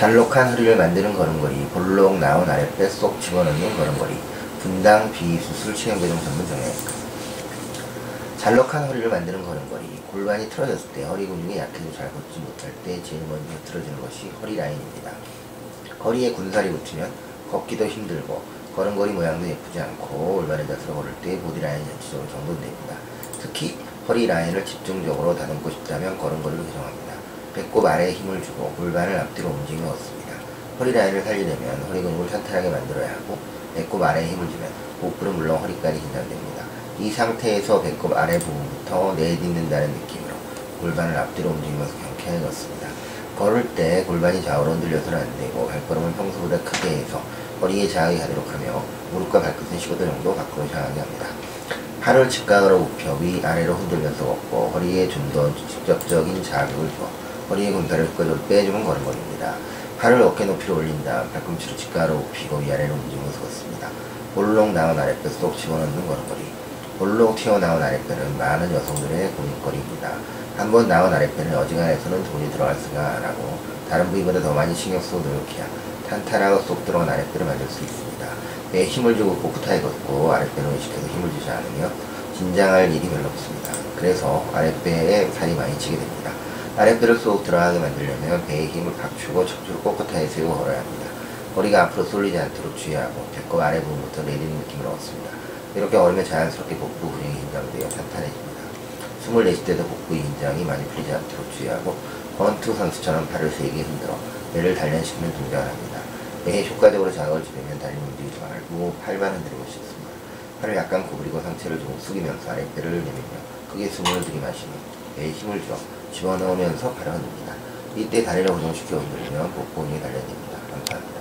잘록한 허리를 만드는 걸음걸이, 볼록 나온 아랫배 쏙 집어넣는 걸음걸이, 분당 비수술 체형교정 전문 정형외과. 잘록한 허리를 만드는 걸음걸이, 골반이 틀어졌을 때 허리 근육이 약해서 잘 걷지 못할 때 제일 먼저 틀어지는 것이 허리 라인입니다. 허리에 군살이 붙으면 걷기도 힘들고 걸음걸이 모양도 예쁘지 않고 올바른 자세로 걸을 때 보디 라인이 전체적으로 정돈됩니다. 특히 허리 라인을 집중적으로 다듬고 싶다면 걸음걸이로 개정합니다. 배꼽 아래에 힘을 주고 골반을 앞뒤로 움직이며 걷습니다. 허리 라인을 살리려면 허리 근육을 탄탄하게 만들어야 하고 배꼽 아래에 힘을 주면 복부는 물론 허리까지 긴장됩니다. 이 상태에서 배꼽 아래 부분부터 내딛는다는 느낌으로 골반을 앞뒤로 움직이면서 경쾌하게 걷습니다. 걸을 때 골반이 좌우로 흔들려서는 안 되고 발걸음을 평소보다 크게 해서 허리에 자극이 가도록 하며 무릎과 발끝은 15도 정도 밖으로 향하게 합니다. 팔을 직각으로 굽혀 위아래로 흔들면서 걷고 허리에 좀 더 직접적인 자극을 줘 허리의 군살을 효과적으로 빼주는 걸음걸이입니다. 팔을 어깨 높이로 다음 팔꿈치로 직각으로 굽히고 위아래로 움직이면서 걷습니다. 볼록 나온 아랫배 쏙 집어넣는 걸음걸이 볼록 튀어나온 아랫배는 많은 여성들의 고민거리입니다. 한번 나온 아랫배는 어지간해서는 돈이 들어갈 수가 안 하고 다른 부위보다 더 많이 신경 쓰고 노력해야 탄탄하고 쏙 들어간 아랫배를 만들 수 있습니다. 배에 힘을 주고 꼿꼿하게 걷고 아랫배는 의식해서 힘을 주지 않으며 긴장할 일이 별로 없습니다. 그래서 아랫배에 살이 많이 찌게 됩니다. 아랫배를 쏙 들어가게 만들려면 배에 힘을 팍 주고 척추를 꼿꼿하게 세우고 걸어야 합니다. 허리가 앞으로 쏠리지 않도록 주의하고 배꼽 아래 부분부터 내리는 느낌으로 얻습니다. 이렇게 걸으면 자연스럽게 복부 근육이 긴장되어 탄탄해집니다. 숨을 내쉴 때도 복부의 긴장이 많이 풀리지 않도록 주의하고 권투 선수처럼 팔을 세게 흔들어 배를 단련시키는 동작을 합니다. 배에 효과적으로 자극을 주려면 달리 움직이지 말고 팔만 흔들고 싶습니다. 팔을 약간 구부리고 상체를 좀 숙이면서 아랫배를 내밀며 크게 숨을 들이마시며 배에 힘을 줘 집어넣으면서 흔듭니다. 이때 다리를 고정시켜 흔들면 복부 근육이 단련됩니다.